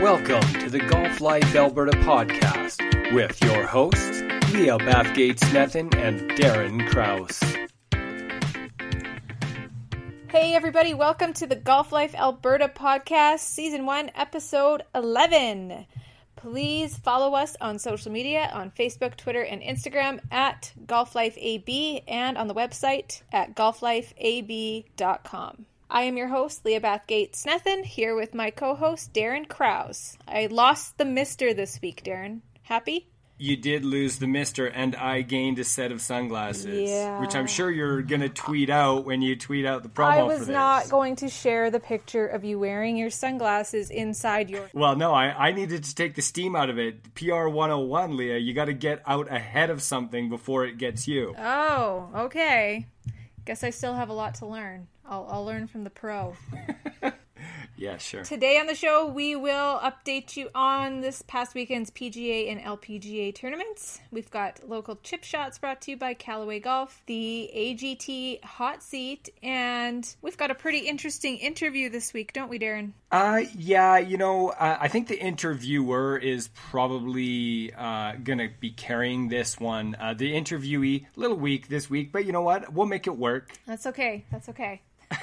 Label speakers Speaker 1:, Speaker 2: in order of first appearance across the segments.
Speaker 1: Welcome to the Golf Life Alberta podcast with your hosts, Leah Bathgate Snethin and Darren Kraus.
Speaker 2: Hey, everybody, welcome to the Golf Life Alberta podcast, season one, episode 11. Please follow us on social media on Facebook, Twitter, and Instagram at Golf Life AB and on the website at golflifeab.com. I am your host, Leah Bathgate Snethen, here with my co host, Darren Kraus. I lost the Mister this week, Darren. Happy?
Speaker 1: You did lose the mister, and I gained a set of sunglasses.
Speaker 2: Yeah.
Speaker 1: Which I'm sure you're going to tweet out when you tweet out the promo
Speaker 2: I was not going to share the picture of you wearing your sunglasses inside your.
Speaker 1: Well, no, I, I needed to take the steam out of it. PR 101, Leah. You got to get out ahead of something before it gets you.
Speaker 2: Oh, okay. Guess I still have a lot to learn. I'll, I'll learn from the pro.
Speaker 1: Yeah, sure.
Speaker 2: Today on the show, we will update you on this past weekend's PGA and LPGA tournaments. We've got local chip shots brought to you by Callaway Golf, the AGT hot seat, and we've got a pretty interesting interview this week, don't we, Darren?
Speaker 1: Uh, yeah, you know, uh, I think the interviewer is probably uh, gonna be carrying this one. Uh, the interviewee, a little weak this week, but you know what? We'll make it work.
Speaker 2: That's okay. That's okay.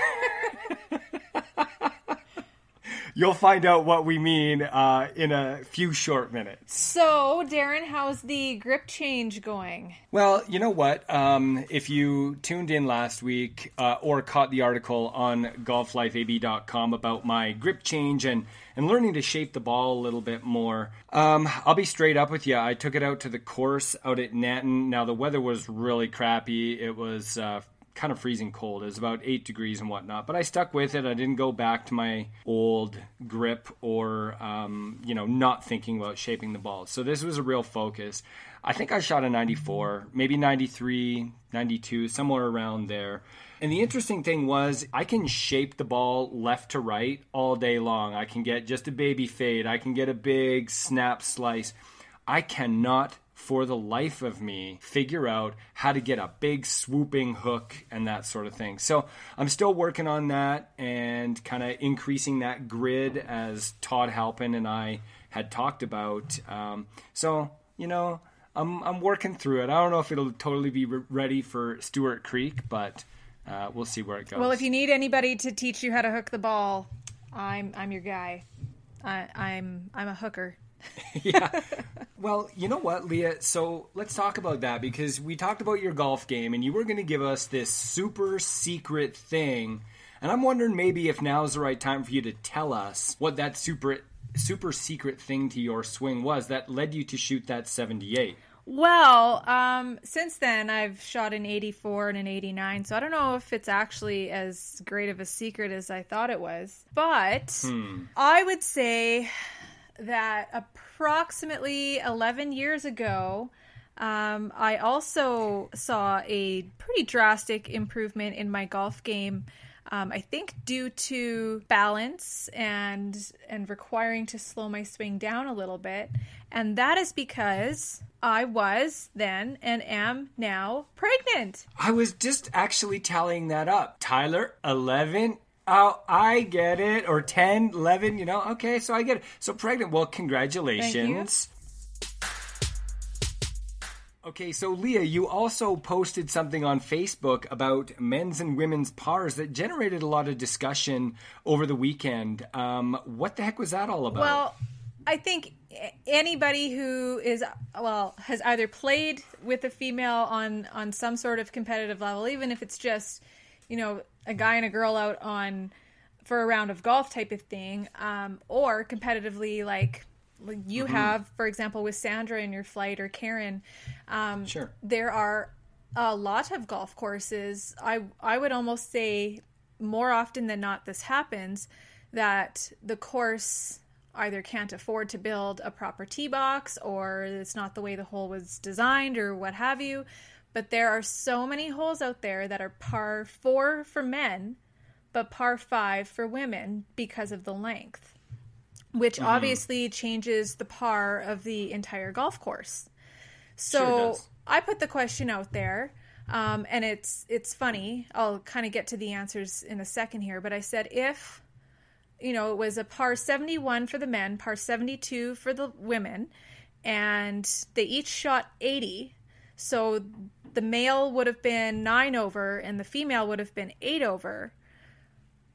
Speaker 1: You'll find out what we mean uh, in a few short minutes.
Speaker 2: So, Darren, how's the grip change going?
Speaker 1: Well, you know what? Um, if you tuned in last week uh, or caught the article on golflifeab.com about my grip change and, and learning to shape the ball a little bit more, um, I'll be straight up with you. I took it out to the course out at Nanton. Now, the weather was really crappy. It was uh, kind of freezing cold. It was about eight degrees and whatnot. But I stuck with it. I didn't go back to my old grip or, um, you know, not thinking about shaping the ball. So this was a real focus. I think I shot a 94, maybe 93, 92, somewhere around there. And the interesting thing was, I can shape the ball left to right all day long. I can get just a baby fade, I can get a big snap slice. I cannot for the life of me figure out how to get a big swooping hook and that sort of thing. So I'm still working on that and kind of increasing that grid as Todd Halpin and I had talked about. Um, so you know, I'm I'm working through it. I don't know if it'll totally be re- ready for Stewart Creek, but uh, we'll see where it goes.
Speaker 2: Well, if you need anybody to teach you how to hook the ball, I'm I'm your guy. I, I'm I'm a hooker.
Speaker 1: yeah. Well, you know what, Leah? So let's talk about that because we talked about your golf game and you were going to give us this super secret thing. And I'm wondering maybe if now's the right time for you to tell us what that super super secret thing to your swing was that led you to shoot that 78.
Speaker 2: Well, um, since then I've shot an 84 and an 89, so I don't know if it's actually as great of a secret as I thought it was. But I would say that approximately 11 years ago, um, I also saw a pretty drastic improvement in my golf game. Um, I think due to balance and and requiring to slow my swing down a little bit, and that is because I was then and am now pregnant.
Speaker 1: I was just actually tallying that up. Tyler, 11. Oh, I get it. Or 10, 11, you know? Okay, so I get it. So pregnant. Well, congratulations. Okay, so Leah, you also posted something on Facebook about men's and women's pars that generated a lot of discussion over the weekend. Um, what the heck was that all about?
Speaker 2: Well, I think anybody who is well has either played with a female on on some sort of competitive level, even if it's just you know a guy and a girl out on for a round of golf type of thing, um, or competitively like you have, for example, with Sandra in your flight or Karen. Um,
Speaker 1: Sure.
Speaker 2: There are a lot of golf courses. I I would almost say more often than not this happens that the course either can't afford to build a proper tee box or it's not the way the hole was designed or what have you. But there are so many holes out there that are par four for men, but par five for women because of the length, which obviously changes the par of the entire golf course. So
Speaker 1: Sure.
Speaker 2: I put the question out there, um, and it's it's funny. I'll kind of get to the answers in a second here, but I said if you know, it was a par 71 for the men, par 72 for the women, and they each shot 80. So the male would have been nine over and the female would have been eight over.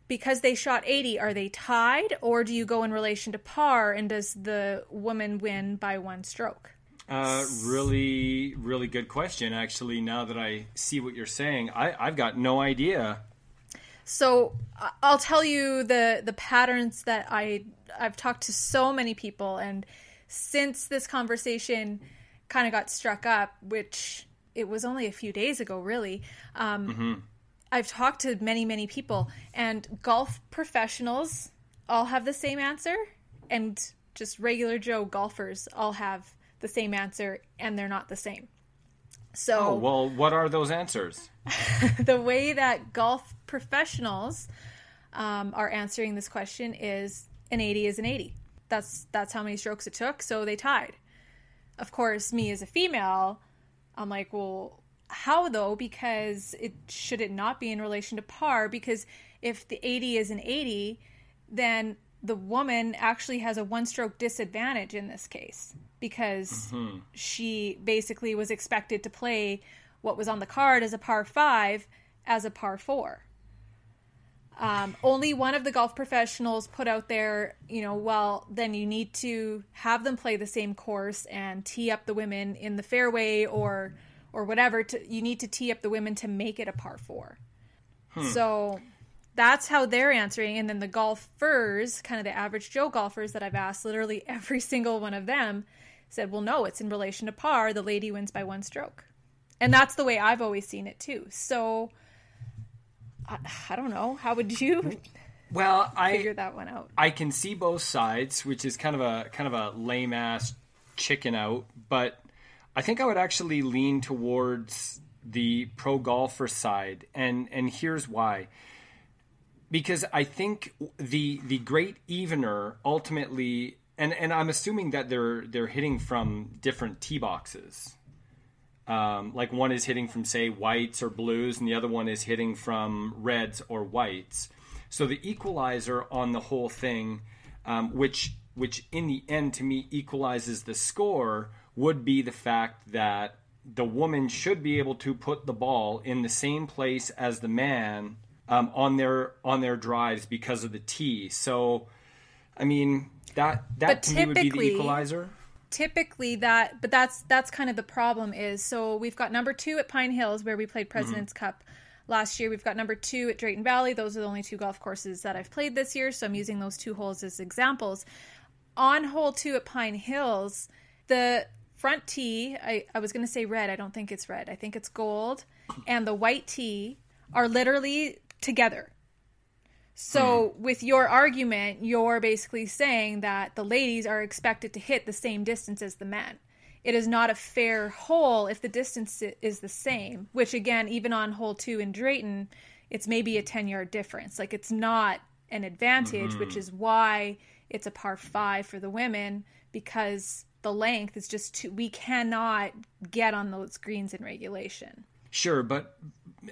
Speaker 2: Because they shot 80, are they tied or do you go in relation to par and does the woman win by one stroke?
Speaker 1: Uh, really, really good question. Actually, now that I see what you're saying, I, I've got no idea.
Speaker 2: So I'll tell you the the patterns that I I've talked to so many people, and since this conversation kind of got struck up, which it was only a few days ago, really. Um, mm-hmm. I've talked to many, many people, and golf professionals all have the same answer, and just regular Joe golfers all have the same answer, and they're not the same. So,
Speaker 1: oh, well, what are those answers?
Speaker 2: the way that golf professionals um, are answering this question is an 80 is an 80. That's that's how many strokes it took, so they tied. Of course, me as a female, I'm like, well, how though? Because it should it not be in relation to par? Because if the 80 is an 80, then the woman actually has a one stroke disadvantage in this case because mm-hmm. she basically was expected to play what was on the card as a par five as a par four. Um, only one of the golf professionals put out there, you know, well, then you need to have them play the same course and tee up the women in the fairway or or whatever. To, you need to tee up the women to make it a par four. Hmm. So that's how they're answering. And then the golfers, kind of the average Joe golfers that I've asked, literally every single one of them said, well, no, it's in relation to par. The lady wins by one stroke. And that's the way I've always seen it too. So I, I don't know. How would you
Speaker 1: well
Speaker 2: I figure that one out?
Speaker 1: I can see both sides, which is kind of a kind of a lame ass chicken out, but I think I would actually lean towards the pro golfer side, and and here's why because I think the the great evener ultimately, and and I'm assuming that they're they're hitting from different tee boxes. Um, like one is hitting from say whites or blues, and the other one is hitting from reds or whites. So the equalizer on the whole thing, um, which which in the end to me equalizes the score, would be the fact that the woman should be able to put the ball in the same place as the man um, on their on their drives because of the tee. So, I mean that that but to me would be the equalizer.
Speaker 2: Typically, that but that's that's kind of the problem is so we've got number two at Pine Hills where we played. President's mm-hmm. Cup last year. We've got number two at Drayton Valley. Those are the only two golf courses that I've played this year, so I'm using those two holes as examples. On hole two at Pine Hills, the front tee, I, I was going to say red. I don't think it's red. I think it's gold. And the white tee are literally together. So, hmm. with your argument, you're basically saying that the ladies are expected to hit the same distance as the men. It is not a fair hole if the distance is the same, which, again, even on hole two in Drayton, it's maybe a 10 yard difference. Like, it's not an advantage, mm-hmm. which is why it's a par five for the women because the length is just too, we cannot get on those greens in regulation.
Speaker 1: Sure, but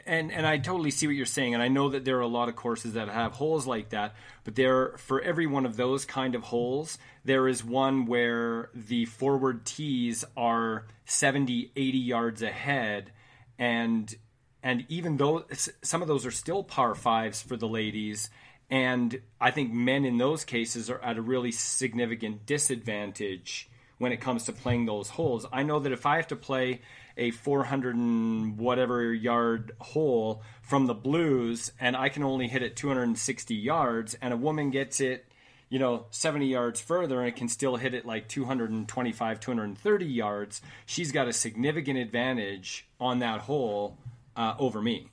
Speaker 1: and and I totally see what you're saying, and I know that there are a lot of courses that have holes like that. But there, for every one of those kind of holes, there is one where the forward tees are 70, 80 yards ahead, and and even though some of those are still par fives for the ladies, and I think men in those cases are at a really significant disadvantage when it comes to playing those holes. I know that if I have to play a 400 and whatever yard hole from the blues and I can only hit it 260 yards and a woman gets it you know 70 yards further and can still hit it like 225 230 yards she's got a significant advantage on that hole uh, over me.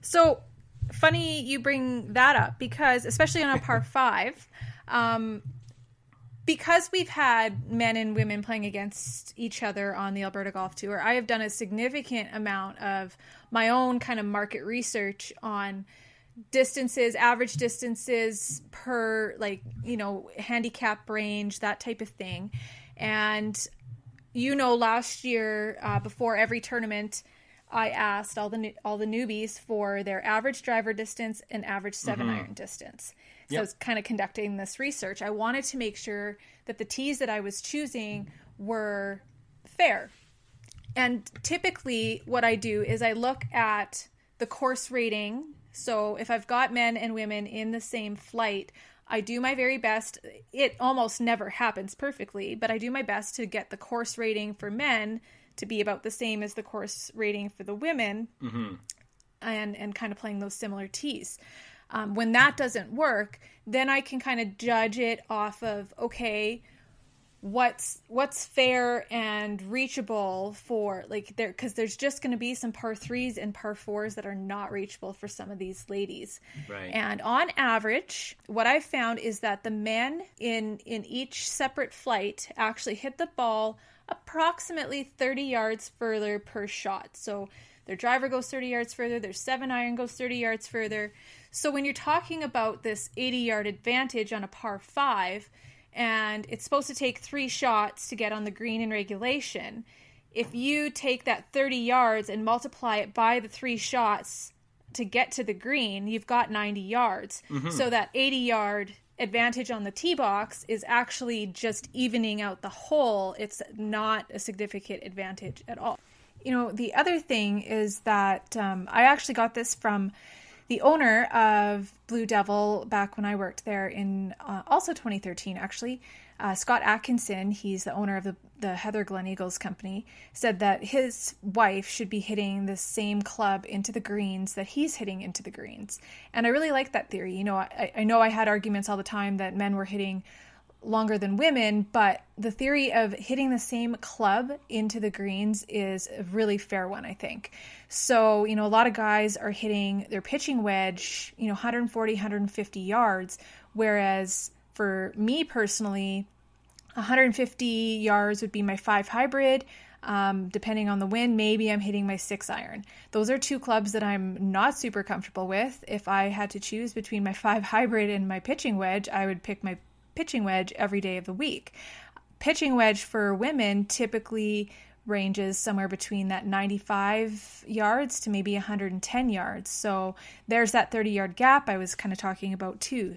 Speaker 2: So funny you bring that up because especially on a par five um, because we've had men and women playing against each other on the Alberta Golf Tour, I have done a significant amount of my own kind of market research on distances, average distances per, like, you know, handicap range, that type of thing. And, you know, last year, uh, before every tournament, I asked all the all the newbies for their average driver distance and average 7 mm-hmm. iron distance. So yep. I was kind of conducting this research. I wanted to make sure that the tees that I was choosing were fair. And typically, what I do is I look at the course rating. So if I've got men and women in the same flight, I do my very best. It almost never happens perfectly, but I do my best to get the course rating for men to be about the same as the course rating for the women, mm-hmm. and and kind of playing those similar tees. Um, when that doesn't work, then I can kind of judge it off of okay, what's what's fair and reachable for like there because there's just going to be some par threes and par fours that are not reachable for some of these ladies.
Speaker 1: Right.
Speaker 2: And on average what i've found is that the men in in each separate flight actually hit the ball approximately 30 yards further per shot. So their driver goes 30 yards further their seven iron goes 30 yards further so when you're talking about this 80 yard advantage on a par five and it's supposed to take three shots to get on the green in regulation. If you take that 30 yards and multiply it by the three shots to get to the green, you've got 90 yards. Mm-hmm. So that 80 yard advantage on the tee box is actually just evening out the hole. It's not a significant advantage at all. You know, the other thing is that um, I actually got this from the owner of Blue Devil back when I worked there in uh, also 2013, actually. Uh, Scott Atkinson, he's the owner of the, the Heather Glen Eagles company, said that his wife should be hitting the same club into the greens that he's hitting into the greens. And I really like that theory. You know, I, I know I had arguments all the time that men were hitting longer than women, but the theory of hitting the same club into the greens is a really fair one, I think. So, you know, a lot of guys are hitting their pitching wedge, you know, 140, 150 yards, whereas for me personally, 150 yards would be my five hybrid. Um, depending on the wind, maybe I'm hitting my six iron. Those are two clubs that I'm not super comfortable with. If I had to choose between my five hybrid and my pitching wedge, I would pick my pitching wedge every day of the week. Pitching wedge for women typically ranges somewhere between that 95 yards to maybe 110 yards. So there's that 30 yard gap I was kind of talking about too.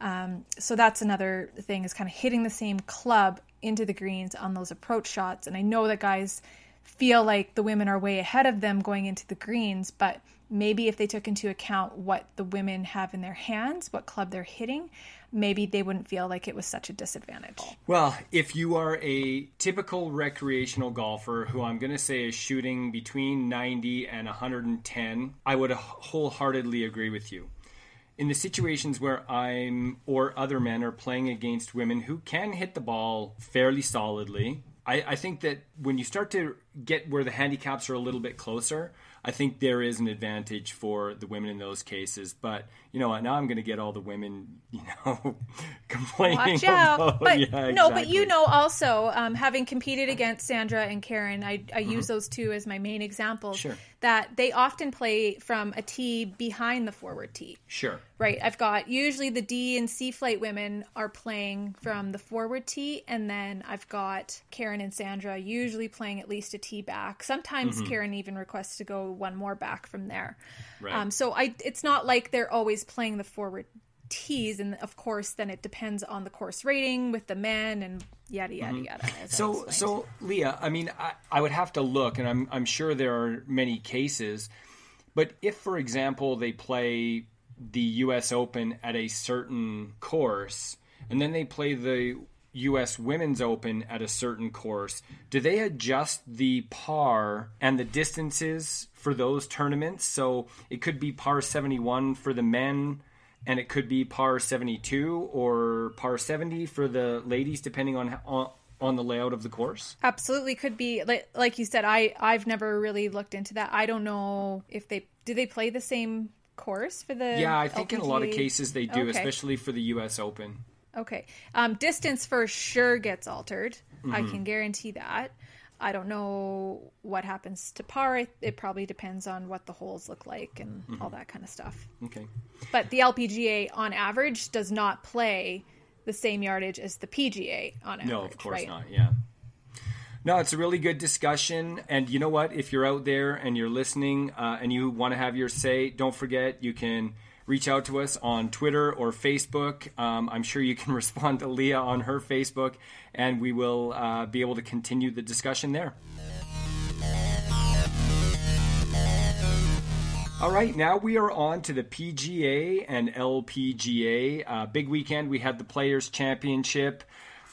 Speaker 2: Um, so that's another thing is kind of hitting the same club into the greens on those approach shots. And I know that guys feel like the women are way ahead of them going into the greens, but maybe if they took into account what the women have in their hands, what club they're hitting, maybe they wouldn't feel like it was such a disadvantage.
Speaker 1: Well, if you are a typical recreational golfer who I'm going to say is shooting between 90 and 110, I would wholeheartedly agree with you. In the situations where I'm or other men are playing against women who can hit the ball fairly solidly, I, I think that when you start to get where the handicaps are a little bit closer, I think there is an advantage for the women in those cases. But you know, now I'm going to get all the women, you know, complaining.
Speaker 2: Watch out! About, but yeah, exactly. no, but you know, also um, having competed against Sandra and Karen, I, I mm-hmm. use those two as my main examples.
Speaker 1: Sure.
Speaker 2: That they often play from a tee behind the forward tee.
Speaker 1: Sure.
Speaker 2: Right. I've got usually the D and C flight women are playing from the forward tee, and then I've got Karen and Sandra usually playing at least a tee back. Sometimes mm-hmm. Karen even requests to go one more back from there. Right. Um, so I, it's not like they're always playing the forward tees, and of course, then it depends on the course rating with the men and yada yada mm-hmm. yada.
Speaker 1: So, so Leah, I mean, I, I would have to look, and I'm I'm sure there are many cases, but if, for example, they play the U.S. Open at a certain course, and then they play the US Women's Open at a certain course, do they adjust the par and the distances for those tournaments? So it could be par 71 for the men and it could be par 72 or par 70 for the ladies depending on on, on the layout of the course
Speaker 2: absolutely could be like, like you said i i've never really looked into that i don't know if they do they play the same course for the
Speaker 1: yeah i think LPGA? in a lot of cases they do okay. especially for the us open
Speaker 2: Okay. Um, distance for sure gets altered. Mm-hmm. I can guarantee that. I don't know what happens to par. It, it, probably depends on what the holes look like and mm-hmm. all that kind of stuff.
Speaker 1: Okay.
Speaker 2: But the LPGA on average does not play the same yardage as the PGA on average.
Speaker 1: No, of course
Speaker 2: right?
Speaker 1: not. Yeah. No, it's a really good discussion. And you know what? If you're out there and you're listening uh, and you want to have your say, don't forget you can reach out to us on Twitter or Facebook. Um, I'm sure you can respond to Leah on her Facebook, and we will uh, be able to continue the discussion there. All right, now we are on to the PGA and LPGA. Uh, big weekend. We had the Players' Championship.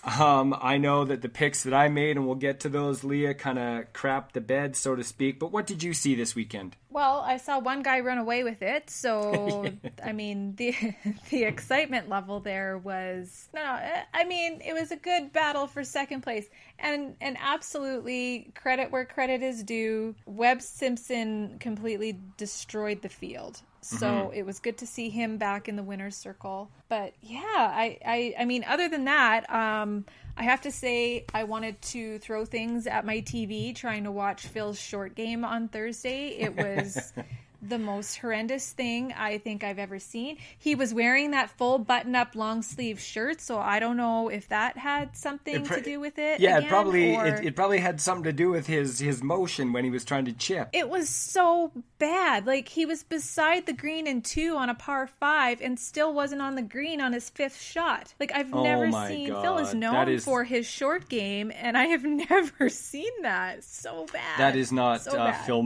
Speaker 1: Um, I know that the picks that I made, and we'll get to those, Leah, kind of crapped the bed, so to speak. But what did you see this weekend?
Speaker 2: Well, I saw one guy run away with it, so I mean the the excitement level there was no, no. I mean it was a good battle for second place, and and absolutely credit where credit is due. Webb Simpson completely destroyed the field. So mm-hmm. it was good to see him back in the winner's circle. But yeah, I, I, I mean, other than that, um, I have to say I wanted to throw things at my TV trying to watch Phil's short game on Thursday. It was the most horrendous thing I think I've ever seen. He was wearing that full button up long sleeve shirt, so I don't know if that had something to do with it.
Speaker 1: Yeah,
Speaker 2: again,
Speaker 1: it probably
Speaker 2: or...
Speaker 1: it, it, probably had something to do with his his motion when he was trying to chip.
Speaker 2: It was so bad. Like he was beside the green in two on a par five and still wasn't on the green on his fifth shot. Like I've oh never seen God. Phil is known is... for his short game, and I have never seen that so bad.
Speaker 1: That is not so uh, Phil.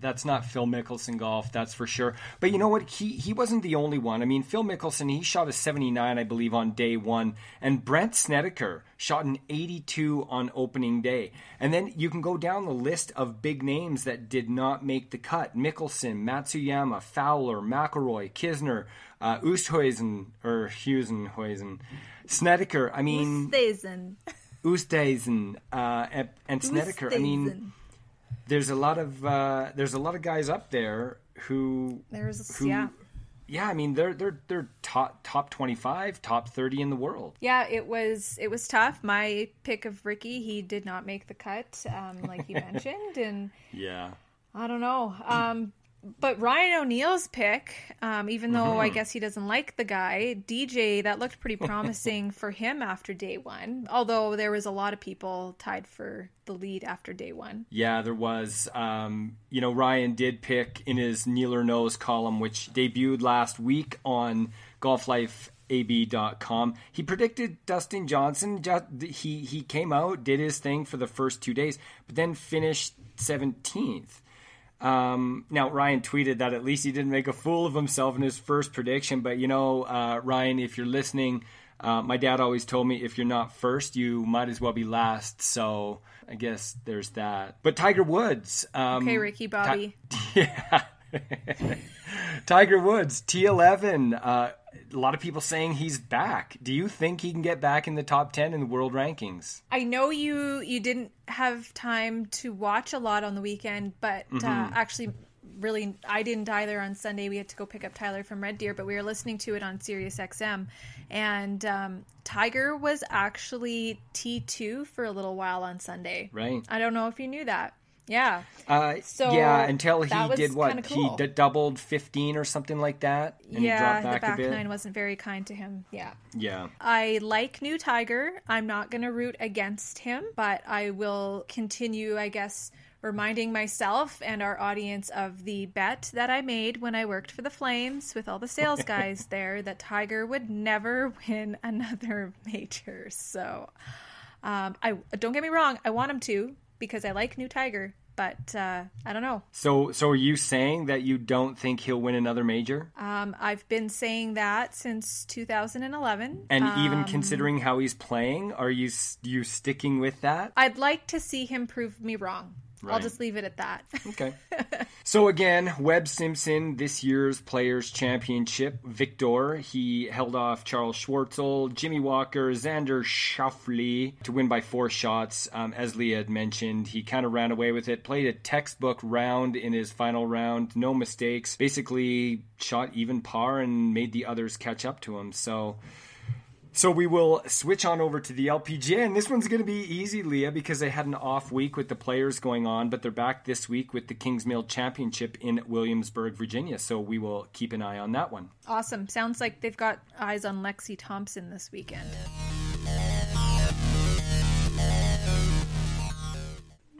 Speaker 1: That's not Phil Mickelson golf, that's for sure. But you know what? He he wasn't the only one. I mean, Phil Mickelson, he shot a 79, I believe, on day one, and Brandt Snedeker shot an 82 on opening day. And then you can go down the list of big names that did not make the cut: Mickelson, Matsuyama, Fowler, McIlroy, Kisner, uh, Oosthuizen or Huizenhuizen, Snedeker. I mean,
Speaker 2: Oosthuizen.
Speaker 1: Oosthuizen uh, and, and Snedeker. I mean there's a lot of uh, there's a lot of guys up there who
Speaker 2: there's
Speaker 1: who,
Speaker 2: yeah.
Speaker 1: yeah i mean they're they're they're top top 25 top 30 in the world.
Speaker 2: Yeah it was it was tough. My pick of Rickie he did not make the cut um, like you mentioned and
Speaker 1: yeah.
Speaker 2: I don't know. Um, but Ryan O'Neal's pick, um, even though mm-hmm. I guess he doesn't like the guy, DJ, that looked pretty promising for him after day one. Although there was a lot of people tied for the lead after day one.
Speaker 1: Yeah, there was. Um, you know, Ryan did pick in his Kneel Nose column, which debuted last week on golflifeab.com. He predicted Dustin Johnson. He he came out, did his thing for the first two days, but then finished 17th. Um, now, Ryan tweeted that at least he didn't make a fool of himself in his first prediction. But, you know, uh, Ryan, if you're listening, uh, my dad always told me if you're not first, you might as well be last. So I guess there's that. But Tiger Woods. Um,
Speaker 2: okay, Ricky Bobby.
Speaker 1: yeah. Tiger Woods, T11. Uh, a lot of people saying he's back. Do you think he can get back in the top 10 in the world rankings?
Speaker 2: I know you you didn't have time to watch a lot on the weekend, but uh, mm-hmm. uh, actually really I didn't either on Sunday. We had to go pick up Tyler from Red Deer, but we were listening to it on Sirius XM and um, Tiger was actually T2 for a little while on Sunday.
Speaker 1: Right.
Speaker 2: I don't know if you knew that. Yeah.
Speaker 1: Uh, so yeah, until he did what cool. he d- doubled fifteen or something like that.
Speaker 2: yeah, back the back nine wasn't very kind to him. Yeah.
Speaker 1: Yeah.
Speaker 2: I like New Tiger. I'm not going to root against him, but I will continue, I guess, reminding myself and our audience of the bet that I made when I worked for the Flames with all the sales guys there that Tiger would never win another major. So. Um, I don't get me wrong. I want him to because I like New Tiger, but uh, I don't know.
Speaker 1: So, so are you saying that you don't think he'll win another major?
Speaker 2: Um, I've been saying that since 2011.
Speaker 1: And
Speaker 2: um,
Speaker 1: even considering how he's playing, are you you sticking with that?
Speaker 2: I'd like to see him prove me wrong. Right. I'll just leave it at that.
Speaker 1: Okay. so again, Webb Simpson, this year's Players Championship victor. He held off Charles Schwartzel, Jimmy Walker, Xander Schauffele to win by four shots. Um, as Leah had mentioned, he kind of ran away with it. Played a textbook round in his final round, no mistakes. Basically, shot even par and made the others catch up to him. So. So we will switch on over to the LPGA, and this one's going to be easy, Leah, because they had an off week with the players going on, but they're back this week with the Kingsmill Championship in Williamsburg, Virginia. So we will keep an eye on that one.
Speaker 2: Awesome. Sounds like they've got eyes on Lexi Thompson this weekend.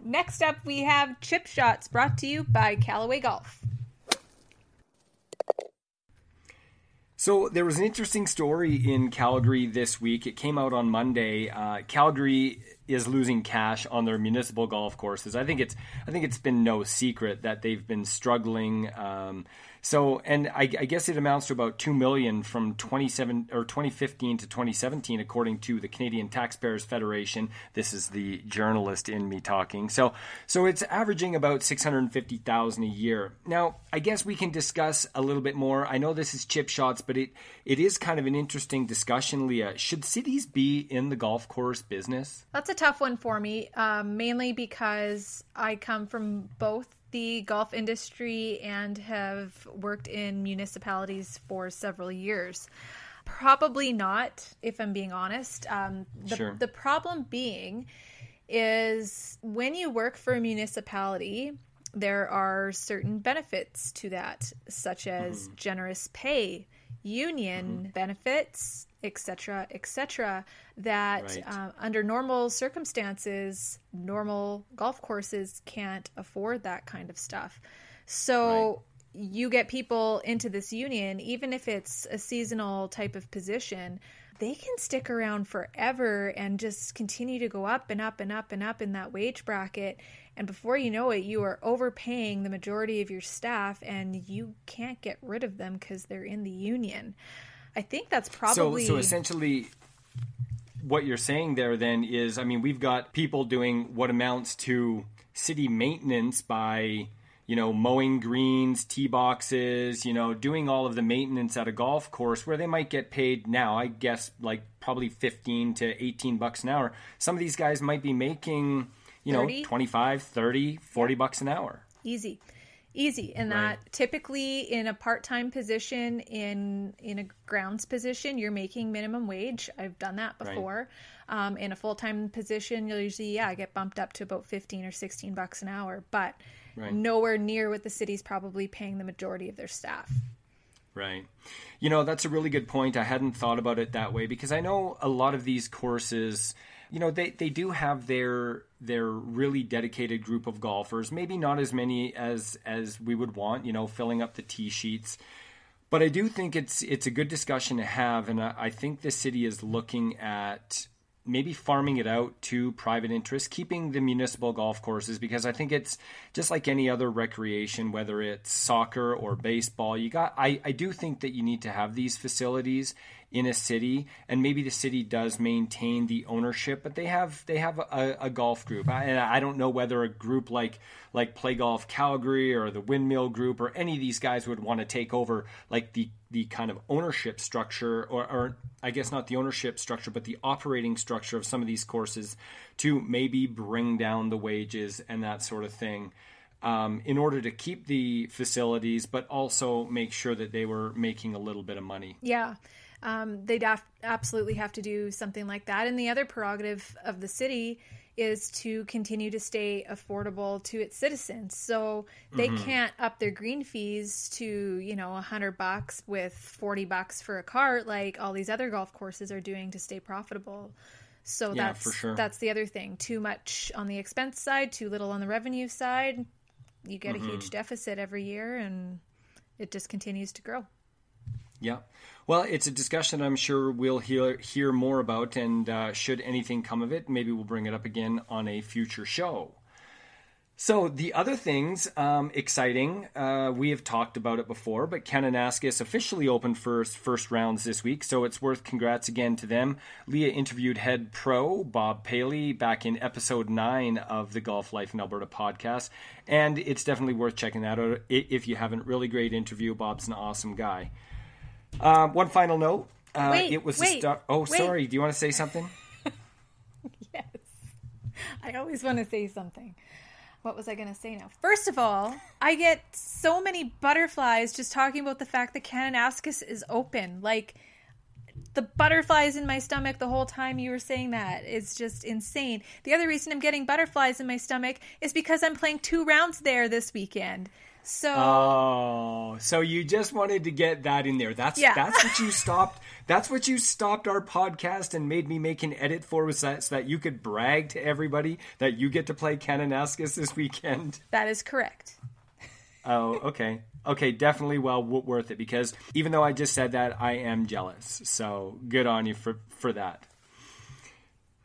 Speaker 2: next up, we have Chip Shots brought to you by Callaway Golf.
Speaker 1: So there was an interesting story in Calgary this week. It came out on Monday. Uh, Calgary is losing cash on their municipal golf courses. I think it's I think it's been no secret that they've been struggling. Um, so, and I, I, guess it amounts to about two million from 27 or 2015 to 2017, according to the Canadian Taxpayers Federation. This is the journalist in me talking. So, so it's averaging about 650,000 a year. Now, I guess we can discuss a little bit more. I know this is chip shots, but it it is kind of an interesting discussion, Leah. Should cities be in the golf course business?
Speaker 2: That's a tough one for me, um, mainly because I come from both the golf industry and have worked in municipalities for several years. Probably not, if I'm being honest. Um, the, sure. the problem being is when you work for a municipality, there are certain benefits to that, such as mm-hmm. generous pay, union mm-hmm. benefits, etc., etc., that right. uh, under normal circumstances, normal golf courses can't afford that kind of stuff. So right. you get people into this union, even if it's a seasonal type of position, they can stick around forever and just continue to go up and up and up and up in that wage bracket. And before you know it, you are overpaying the majority of your staff and you can't get rid of them because they're in the union. I think that's probably
Speaker 1: so. So essentially, what you're saying there then is, I mean, we've got people doing what amounts to city maintenance by you know, mowing greens, tee boxes, you know, doing all of the maintenance at a golf course where they might get paid now, I guess like probably 15 to 18 bucks an hour. Some of these guys might be making, you 30? know, 25, 30, 40 bucks an hour.
Speaker 2: Easy easy and right. that typically in a part-time position in in a grounds position you're making minimum wage i've done that before right. um, in a full-time position you'll usually yeah get bumped up to about 15 or 16 bucks an hour but right. nowhere near what the city's probably paying the majority of their staff
Speaker 1: Right. You know, that's a really good point. I hadn't thought about it that way because I know a lot of these courses you know they, they do have their their really dedicated group of golfers maybe not as many as as we would want you know filling up the tee sheets but i do think it's it's a good discussion to have and i, I think the city is looking at maybe farming it out to private interests, keeping the municipal golf courses because I think it's just like any other recreation, whether it's soccer or baseball. You got, I, I do think that you need to have these facilities in a city, and maybe the city does maintain the ownership, but they have they have a, a golf group, and I, I don't know whether a group like like Play Golf Calgary or the Windmill Group or any of these guys would want to take over like the the kind of ownership structure, or, or I guess not the ownership structure, but the operating structure of some of these courses to maybe bring down the wages and that sort of thing. Um, in order to keep the facilities, but also make sure that they were making a little bit of money.
Speaker 2: Yeah um, they'd af- absolutely have to do something like that. And the other prerogative of the city is to continue to stay affordable to its citizens. So they mm-hmm. can't up their green fees to, you know, a hundred bucks with 40 bucks for a cart like all these other golf courses are doing to stay profitable. So yeah, that's sure. that's the other thing. Too much on the expense side, too little on the revenue side. You get mm-hmm. a huge deficit every year and it just continues to grow.
Speaker 1: Yeah. Well, it's a discussion I'm sure we'll hear, hear more about, and uh, should anything come of it, maybe we'll bring it up again on a future show. So the other things um, exciting, uh, we have talked about it before, but Kananaskis officially opened first first rounds this week, so it's worth congrats again to them. Leah interviewed head pro Bob Paley back in episode nine of the Golf Life in Alberta podcast, and it's definitely worth checking that out if you haven't. Really great interview. Bob's an awesome guy. Um, one final note. Uh,
Speaker 2: wait,
Speaker 1: it was
Speaker 2: wait,
Speaker 1: star- Oh, wait. sorry. Do you want to say something?
Speaker 2: yes. I always want to say something. What was I going to say now? First of all, I get so many butterflies just talking about the fact that Kananaskis is open. Like, the butterflies in my stomach the whole time you were saying that. It's just insane. The other reason I'm getting butterflies in my stomach is because I'm playing two rounds there this weekend. So
Speaker 1: Oh, so you just wanted to get that in there. That's
Speaker 2: Yeah.
Speaker 1: that's what you stopped. That's what you stopped our podcast and made me make an edit for was that so that you could brag to everybody that you get to play Kananaskis this weekend.
Speaker 2: that is correct.
Speaker 1: Oh, okay. Okay, definitely well worth it because even though I just said that, I am jealous. So good on you for, for that.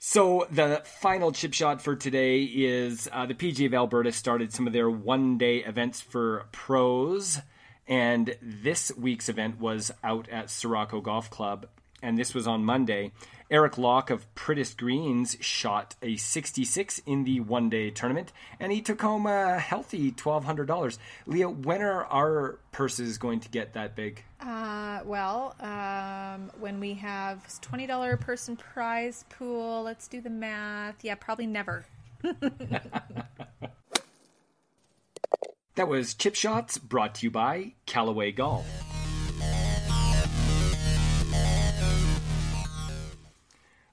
Speaker 1: So the final chip shot for today is uh, the PGA of Alberta started some of their one day events for pros. And this week's event was out at Sirocco Golf Club. And this was on Monday. Eric Locke of Priddis Greens shot a 66 in the one day tournament, and he took home a healthy $1,200. Leah, when are our purses going to get that big?
Speaker 2: Uh, well, um, when we have $20 person prize pool, let's do the math. Yeah, probably never.
Speaker 1: That was Chip Shots brought to you by Callaway Golf.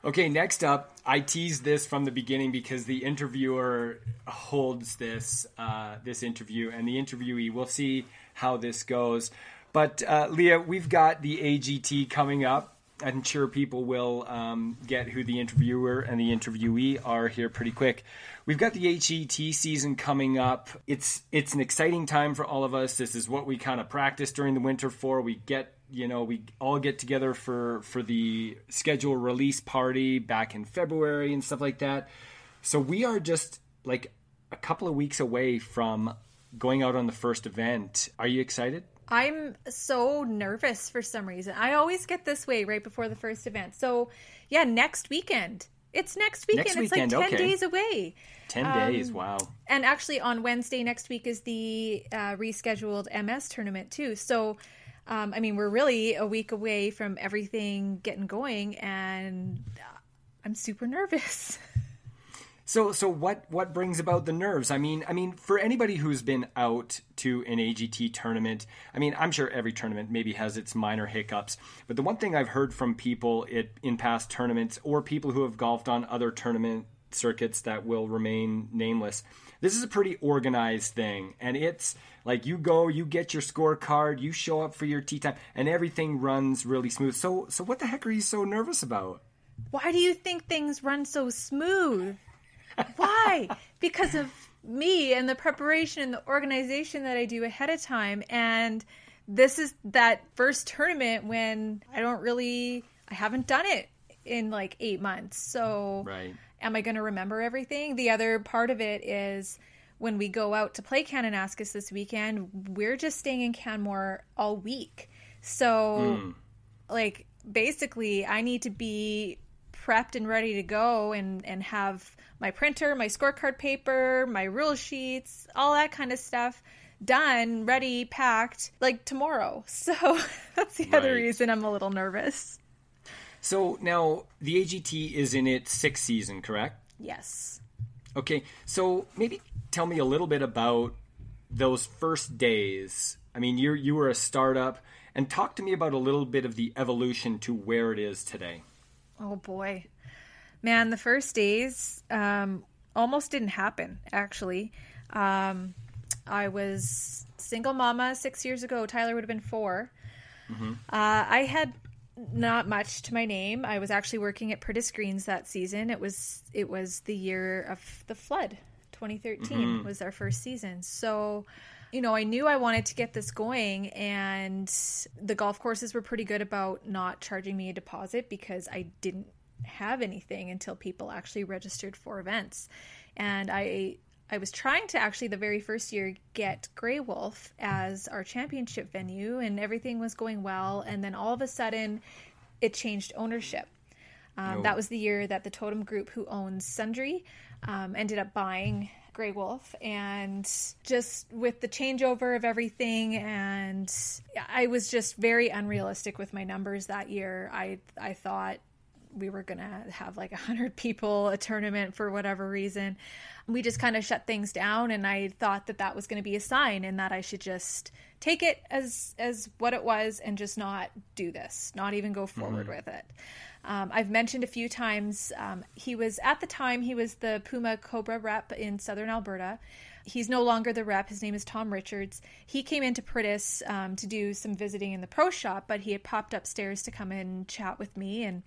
Speaker 1: Okay, next up, I teased this from the beginning because the interviewer holds this uh, this interview, and the interviewee. We'll see how this goes. But uh, Leah, we've got the AGT coming up. I'm sure people will um, get who the interviewer and the interviewee are here pretty quick. We've got the AGT season coming up. It's it's an exciting time for all of us. This is what we kind of practice during the winter for. We get you know we all get together for for the schedule release party back in February and stuff like that. So we are just like a couple of weeks away from going out on the first event. Are you excited?
Speaker 2: I'm so nervous for some reason. I always get this way right before the first event. So, yeah, next weekend. It's next weekend.
Speaker 1: Next
Speaker 2: it's like 10
Speaker 1: okay.
Speaker 2: days away.
Speaker 1: 10
Speaker 2: Um,
Speaker 1: days. Wow.
Speaker 2: And actually, on Wednesday next week is the uh, rescheduled MS tournament, too. So, um, I mean, we're really a week away from everything getting going, and uh, I'm super nervous.
Speaker 1: So so what what brings about the nerves? I mean, I mean for anybody who's been out to an AGT tournament, I mean, I'm sure every tournament maybe has its minor hiccups, but the one thing I've heard from people it, in past tournaments or people who have golfed on other tournament circuits that will remain nameless, this is a pretty organized thing and it's like you go, you get your scorecard, you show up for your tee time and everything runs really smooth. So so what the heck are you so nervous about?
Speaker 2: Why do you think things run so smooth? Why? because of me and the preparation and the organization that I do ahead of time. And this is that first tournament when I don't really, I haven't done it in like eight months. So,
Speaker 1: Right.
Speaker 2: am I going to remember everything? The other part of it is when we go out to play Kananaskis this weekend, we're just staying in Canmore all week. So, hmm. like, basically, I need to be prepped and ready to go and, and have my printer, my scorecard paper, my rule sheets, all that kind of stuff done, ready, packed, like tomorrow. So, that's the other reason I'm a little nervous.
Speaker 1: So now the AGT is in its sixth season, correct?
Speaker 2: Yes.
Speaker 1: Okay, so maybe tell me a little bit about those first days. I mean, you you were a startup, and talk to me about a little bit of the evolution to where it is today.
Speaker 2: Oh boy. Man, the first days um, almost didn't happen, actually. Um, I was single mama six years ago. Tyler would have been 4 Uh, I had not much to my name. I was actually working at Priddis Greens that season. It was it was the year of the flood. 2013 was our first season. So, you know, I knew I wanted to get this going, and the golf courses were pretty good about not charging me a deposit because I didn't have anything until people actually registered for events. And I I was trying to actually the very first year get Grey Wolf as our championship venue, and everything was going well. And then all of a sudden, it changed ownership. Um,
Speaker 1: Oh.
Speaker 2: That was the year that the Totem Group, who owns Sundry, um, ended up buying Grey Wolf. And just with the changeover of everything, and I was just very unrealistic with my numbers that year. I I thought we were going to have like 100 people a tournament for whatever reason. We just kind of shut things down and I thought that that was going to be a sign and that I should just take it as as what it was and just not do this, not even go forward mm-hmm. with it. Um, I've mentioned a few times um, he was at the time he was the Puma Cobra rep in Southern Alberta. He's no longer the rep. His name is Tom Richards. He came into Priddis um, to do some visiting in the pro shop, but he had popped upstairs to come and chat with me. And,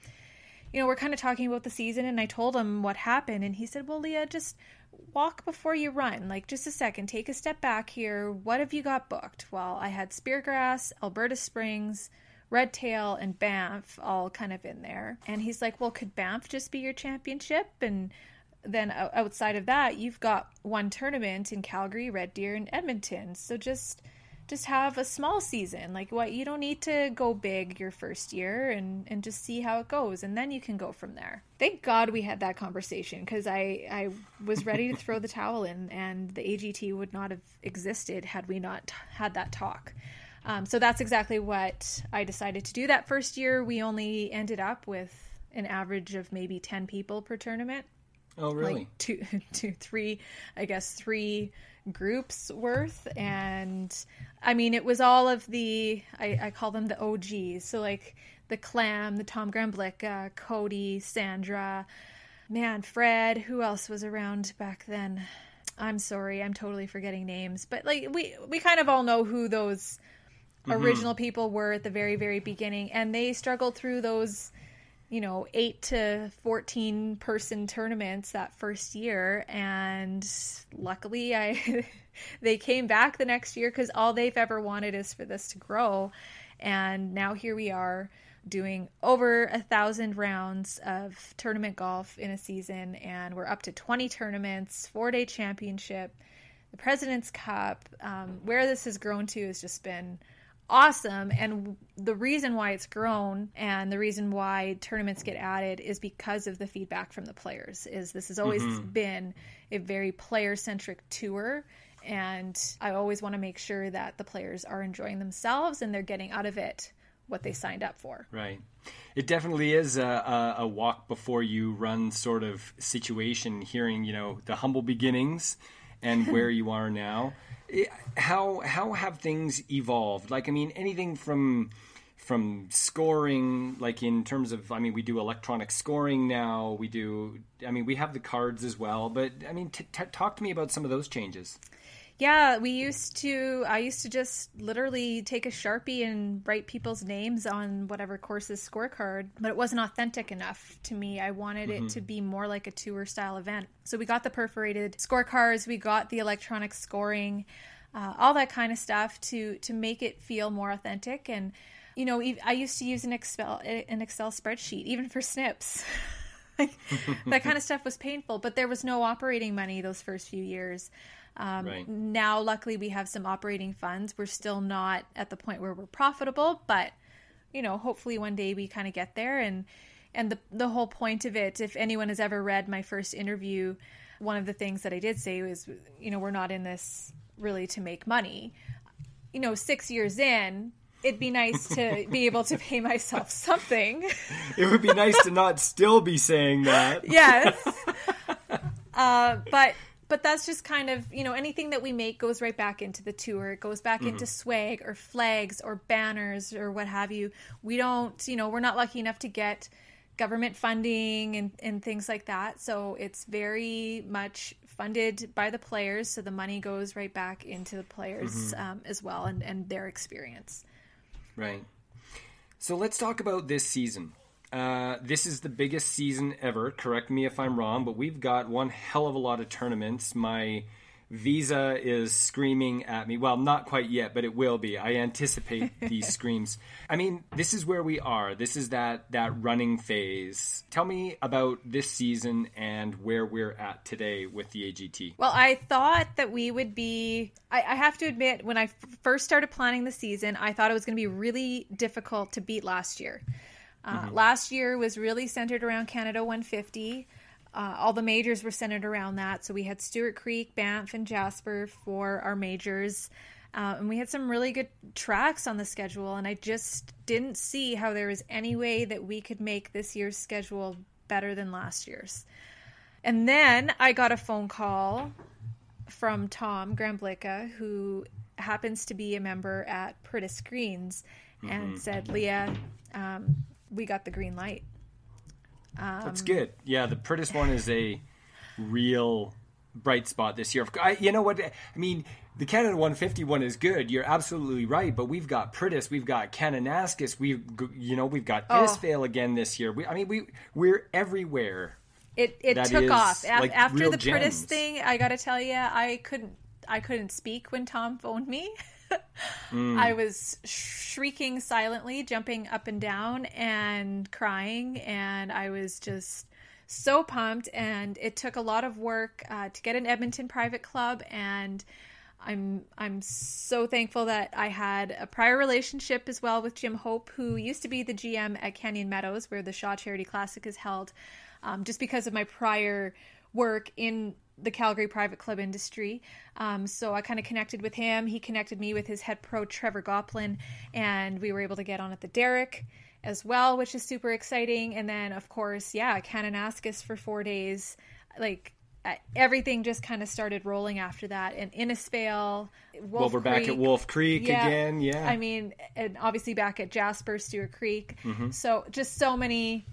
Speaker 2: you know, we're kind of talking about the season, and I told him what happened. And he said, Well, Leah, just walk before you run. Like, just a second, take a step back here. What have you got booked? Well, I had Speargrass, Alberta Springs, Red Tail, and Banff all kind of in there. And he's like, Well, could Banff just be your championship? And then outside of that, you've got one tournament in Calgary, Red Deer, and Edmonton. So just just have a small season. Like what you don't need to go big your first year and and just see how it goes and then you can go from there. Thank God we had that conversation cuz I I was ready to throw the towel in and the AGT would not have existed had we not had that talk. Um, so that's exactly what I decided to do that first year. We only ended up with an average of maybe 10 people per tournament.
Speaker 1: Oh, really?
Speaker 2: Like two, two, three, I guess three groups worth. And I mean, it was all of the, I, I call them the OGs. So, like the Clam, the Tom Gramblick, uh, Cody, Sandra, man, Fred, who else was around back then? I'm sorry, I'm totally forgetting names, but like we we kind of all know who those mm-hmm. original people were at the very very beginning, and they struggled through those you know, eight to 14 person tournaments that first year. And luckily, I. they came back the next year because all they've ever wanted is for this to grow. And now here we are doing over a thousand rounds of tournament golf in a season, and we're up to 20 tournaments, four day championship, the President's Cup. Um, where this has grown to has just been awesome. And the reason why it's grown and the reason why tournaments get added is because of the feedback from the players. Is this has always mm-hmm. been a very player centric tour. And I always want to make sure that the players are enjoying themselves and they're getting out of it what they signed up for.
Speaker 1: Right. It definitely is a, a, a, walk before you run sort of situation, hearing, you know, the humble beginnings and where you are now how how have things evolved? Like, I mean, anything from from scoring, like in terms of, I mean, we do electronic scoring now. We do, I mean, we have the cards as well. But I mean, t- t- talk to me about some of those changes.
Speaker 2: Yeah, we used to. I used to just literally take a sharpie and write people's names on whatever course's scorecard, but it wasn't authentic enough to me. I wanted mm-hmm. it to be more like a tour style event. So we got the perforated scorecards, we got the electronic scoring, uh, all that kind of stuff to to make it feel more authentic. And you know, I used to use an Excel an Excel spreadsheet even for snips. that kind of stuff was painful, but there was no operating money those first few years. Um, right. Now, luckily, we have some operating funds. We're still not at the point where we're profitable, but you know, hopefully one day we kind of get there. And and the the whole point of it, if anyone has ever read my first interview, one of the things that I did say was, you know, we're not in this really to make money. You know, six years in, it'd be nice to be able to pay myself something.
Speaker 1: It would be nice to not still be saying that.
Speaker 2: yes. Uh, but but that's just kind of you know anything that we make goes right back into the tour. It goes back mm-hmm. into swag or flags or banners or what have you. We don't you know we're not lucky enough to get government funding and, and things like that. So it's very much funded by the players. So the money goes right back into the players mm-hmm. um, as well and, and their experience.
Speaker 1: Right. So let's talk about this season uh, this is the biggest season ever. Correct me if I'm wrong, but we've got one hell of a lot of tournaments. My visa is screaming at me. Well, not quite yet, but it will be. I anticipate these screams. I mean, this is where we are. This is that that running phase. Tell me about this season and where we're at today with the AGT.
Speaker 2: Well, I thought that we would be. I, I have to admit, when I f- first started planning the season, I thought it was going to be really difficult to beat last year. Uh, mm-hmm. Last year was really centered around Canada 150. Uh, all the majors were centered around that. So we had Stewart Creek, Banff, and Jasper for our majors. Uh, and we had some really good tracks on the schedule, and I just didn't see how there was any way that we could make this year's schedule better than last year's. And then I got a phone call from Tom Gramblica, who happens to be a member at Priddis Greens, and said, Leah, um, we got the green light.
Speaker 1: That's um, good. Yeah, the Priddis one is a real bright spot this year. I, you know what? I mean, the Canada 150 one is good. You're absolutely right. But we've got Priddis, we've got Kananaskis, we you know we've got
Speaker 2: Oh.
Speaker 1: Innisfail again this year. We, I mean, we we're everywhere.
Speaker 2: It it
Speaker 1: That
Speaker 2: took off
Speaker 1: like,
Speaker 2: after the
Speaker 1: Priddis
Speaker 2: thing. I got to tell you, I couldn't I couldn't speak when Tom phoned me.
Speaker 1: Hmm.
Speaker 2: I was shrieking silently, jumping up and down and crying, and I was just so pumped. And it took a lot of work uh, to get an Edmonton private club, and I'm I'm so thankful that I had a prior relationship as well with Jim Hope, who used to be the GM at Canyon Meadows, where the Shaw Charity Classic is held. Um, just because of my prior work in the Calgary private club industry. Um, so I kind of connected with him. He connected me with his head pro, Trevor Goplin, and we were able to get on at the Derrick as well, which is super exciting. And then, of course, yeah, Kananaskis for four days. Like, everything just kind of started rolling after that. And Innisfail, Wolf
Speaker 1: well, we're back at Wolf Creek
Speaker 2: Yeah.
Speaker 1: again. Yeah,
Speaker 2: I mean, and obviously back at Jasper, Stewart Creek.
Speaker 1: Mm-hmm.
Speaker 2: So just so many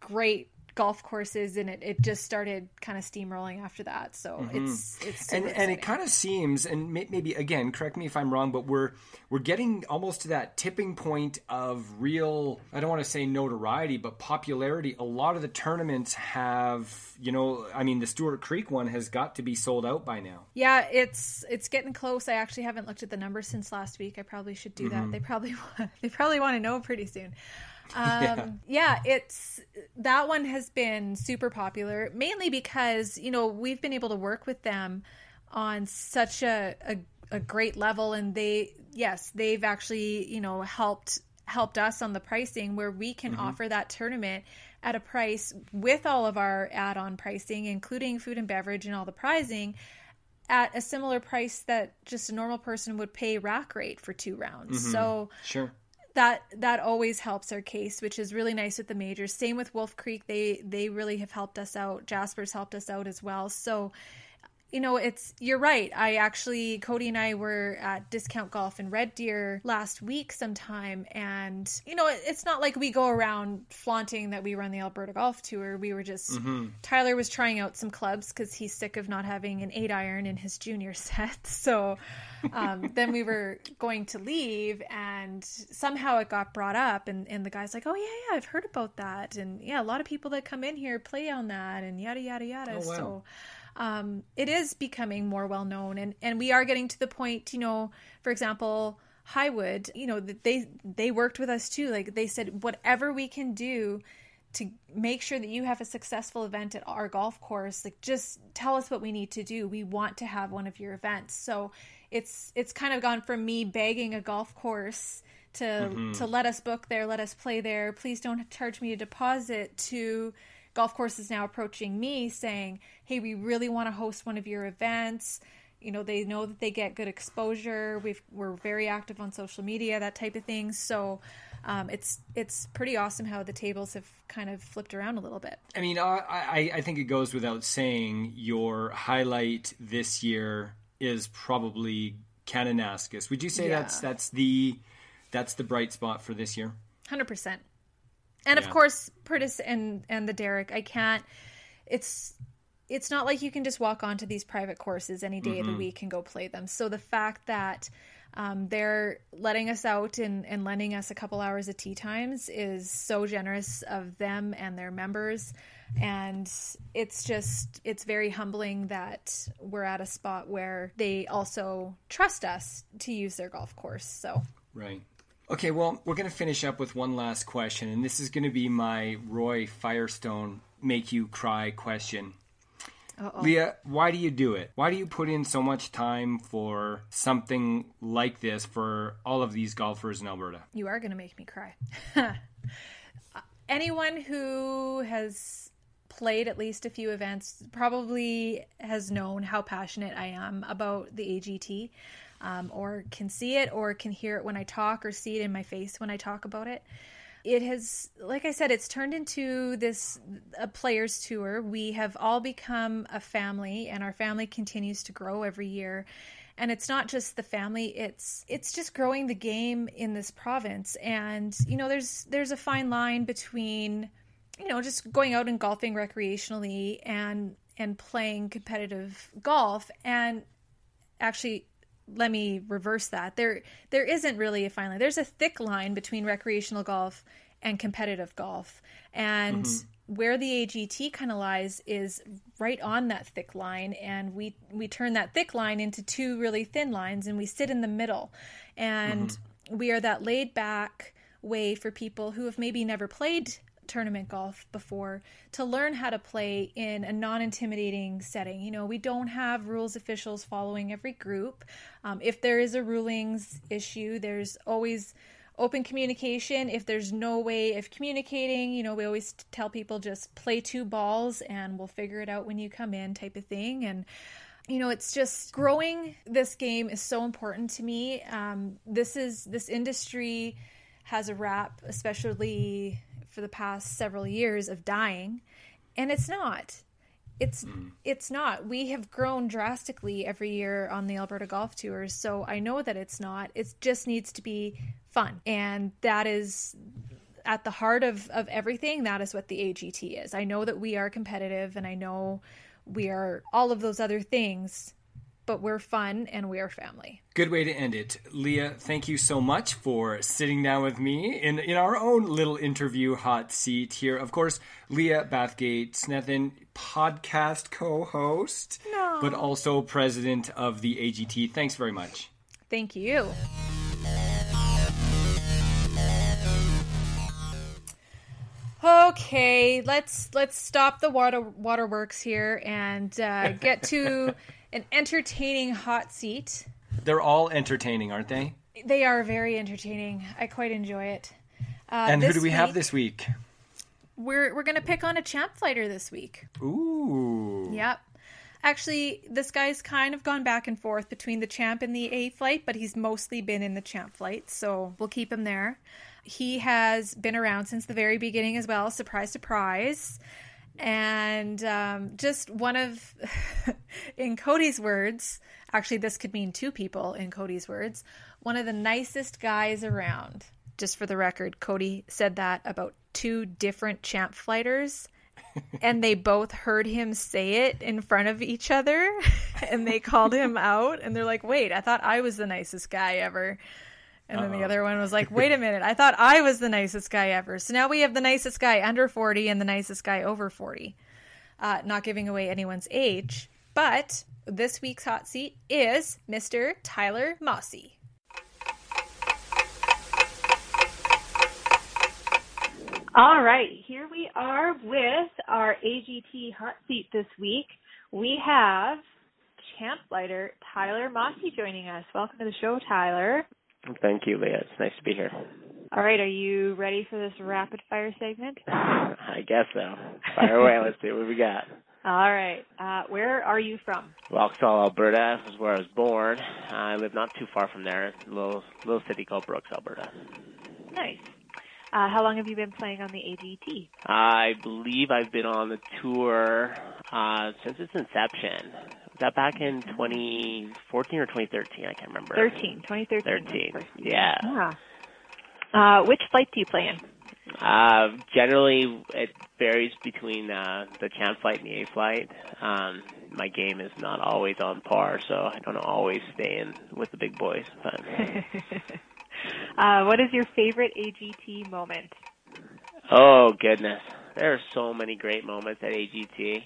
Speaker 2: great golf courses, and it, it just started kind of steamrolling after that. So it's it's
Speaker 1: Mm-hmm. and and it kind of seems and may, maybe again correct me if i'm wrong but we're we're getting almost to that tipping point of real i don't want to say notoriety but popularity a lot of the tournaments have you know i mean the stewart creek one has got to be sold out by now
Speaker 2: yeah, it's it's getting close. I actually haven't looked at the numbers since last week. I probably should do
Speaker 1: Mm-hmm.
Speaker 2: that. They probably want, they probably want to know pretty soon. Um, yeah. it's that one has been super popular, mainly because you know we've been able to work with them on such a, a a great level, and they yes they've actually you know helped helped us on the pricing where we can offer that tournament at a price with all of our add-on pricing, including food and beverage and all the prizing at a similar price that just a normal person would pay rack rate for two rounds. So
Speaker 1: sure
Speaker 2: that that always helps our case, which is really nice with the majors. Same with Wolf Creek; they they really have helped us out. Jasper's helped us out as well. So, you know, it's you're right. I actually Cody and I were at Discount Golf in Red Deer last week sometime, and you know, it, it's not like we go around flaunting that we run the Alberta Golf Tour. We were just Tyler was trying out some clubs because he's sick of not having an eight iron in his junior set. So um, then we were going to leave, and somehow it got brought up, and, and the guy's like, "Oh yeah, yeah, I've heard about that, and yeah, a lot of people that come in here play on that, and yada yada yada."
Speaker 1: Oh, wow.
Speaker 2: So um, it is becoming more well known, and and we are getting to the point, you know, for example. Highwood, you know, that they they worked with us too. Like they said, whatever we can do to make sure that you have a successful event at our golf course like just tell us what we need to do we want to have one of your events so it's it's kind of gone from me begging a golf course to to let us book there let us play there please don't charge me a deposit to golf courses now approaching me saying hey we really want to host one of your events you know they know that they get good exposure we've we're very active on social media that type of thing so um, it's it's pretty awesome how the tables have kind of flipped around a little bit
Speaker 1: I mean, I, I, think it goes without saying your highlight this year is probably Kananaskis. Would you say
Speaker 2: Yeah.
Speaker 1: that's that's the that's the bright spot for this year?
Speaker 2: Hundred percent. And of course, Priddis and and the Derrick. I can't. It's it's not like you can just walk onto these private courses any day of the week and go play them. So the fact that um, they're letting us out and, and lending us a couple hours of tee times is so generous of them and their members. And it's just, it's very humbling that we're at a spot where they also trust us to use their golf course. So
Speaker 1: Right. Okay, well, we're going to finish up with one last question, and this is going to be my Roy Firestone make you cry question.
Speaker 2: Uh-oh.
Speaker 1: Leah, why do you do it? Why do you put in so much time for something like this for all of these golfers in Alberta?
Speaker 2: You are going to make me cry. Anyone who has played at least a few events probably has known how passionate I am about the AGT. Um, or can see it or can hear it when I talk or see it in my face when I talk about it. It has, like I said, it's turned into this a players tour. We have all become a family, and our family continues to grow every year and it's not just the family it's it's just growing the game in this province and you know there's there's a fine line between you know just going out and golfing recreationally and and playing competitive golf and actually let me reverse that. There there isn't really a fine line. There's a thick line between recreational golf and competitive golf. And mm-hmm. where the AGT kind of lies is right on that thick line, and we we turn that thick line into two really thin lines, and we sit in the middle, and mm-hmm. we are that laid back way for people who have maybe never played tournament golf before to learn how to play in a non intimidating setting. You know, we don't have rules officials following every group. Um, if there is a rulings issue, there's always open communication if there's no way of communicating you know we always tell people just play two balls and we'll figure it out when you come in type of thing and you know it's just growing this game is so important to me um, this is this industry has a rap especially for the past several years of dying and it's not it's mm. it's not we have grown drastically every year on the alberta golf tours so i know that it's not it just needs to be fun. And that is at the heart of, of everything. That is what the AGT is. I know that we are competitive and I know we are all of those other things, but we're fun and we are family.
Speaker 1: Good way to end it. Leah, thank you so much for sitting down with me in, in our own little interview hot seat here. Of course, Leah Bathgate Snethin, podcast co host, no. but also president of the AGT. Thanks very much.
Speaker 2: Thank you. Okay, let's let's stop the water waterworks here and uh, get to an entertaining hot seat.
Speaker 1: They're all entertaining, aren't they?
Speaker 2: They are very entertaining. I quite enjoy it.
Speaker 1: Uh, and who do we week, have this week?
Speaker 2: We're we're gonna pick on a champ fighter this week.
Speaker 1: Ooh.
Speaker 2: Yep. Actually, this guy's kind of gone back and forth between the champ and the A flight, but he's mostly been in the champ flight, so we'll keep him there. He has been around since the very beginning as well. Surprise, surprise. And um, just one of, in Cody's words, actually, this could mean two people in Cody's words, one of the nicest guys around. Just for the record, Cody said that about two different champ flighters and they both heard him say it in front of each other and they called him out and they're like wait i thought i was the nicest guy ever and then Uh-oh. the other one was like, wait a minute, I thought I was the nicest guy ever. So now we have the nicest guy under 40 and the nicest guy over 40. Uh, not giving away anyone's age. But this week's hot seat is Mr. Tyler Mossy.
Speaker 3: All right, here we are with our AGT hot seat this week. We have champ lighter Tyler Mossy joining us. Welcome to the show, Tyler.
Speaker 4: Thank you, Leah. It's nice to be here.
Speaker 3: All right, are you ready for this rapid fire segment?
Speaker 4: I guess so. Fire away. Let's see what we got.
Speaker 3: All right. Uh, where are you from?
Speaker 4: Vauxhall, Alberta is where I was born. I live not too far from there, a little little city called Brooks, Alberta.
Speaker 3: Nice. Uh, how long have you been playing on the AGT?
Speaker 4: I believe I've been on the tour uh, since its inception that back in 2014 or 2013? I can't remember.
Speaker 3: 13, 2013.
Speaker 4: 13. Yeah.
Speaker 3: yeah. Uh, which flight do you play in?
Speaker 4: Uh, generally, it varies between uh, the champ flight and the A flight. Um, my game is not always on par, so I don't always stay in with the big boys. But
Speaker 3: uh, what is your favorite AGT moment?
Speaker 4: Oh goodness, there are so many great moments at AGT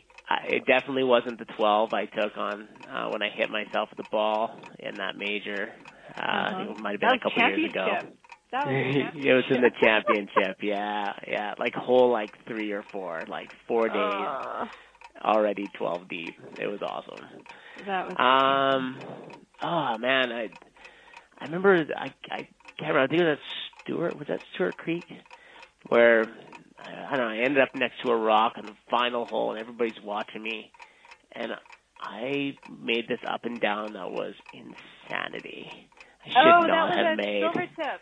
Speaker 4: it definitely wasn't the 12 I took on uh, when I hit myself with the ball in that major. Uh, uh-huh. It might have been a couple years ago.
Speaker 3: That
Speaker 4: was it was in the championship, yeah, yeah, like whole like three or four, like four days, uh, already twelve deep. It was awesome.
Speaker 3: That was
Speaker 4: um, oh man, I I remember I I can't remember. I think it was at Stewart. Was that Stewart Creek, where I don't know. I ended up next to a rock on the final hole, and everybody's watching me. And I made this up and down that was insanity. I should
Speaker 3: oh,
Speaker 4: not
Speaker 3: that was
Speaker 4: have made
Speaker 3: Silver Tip.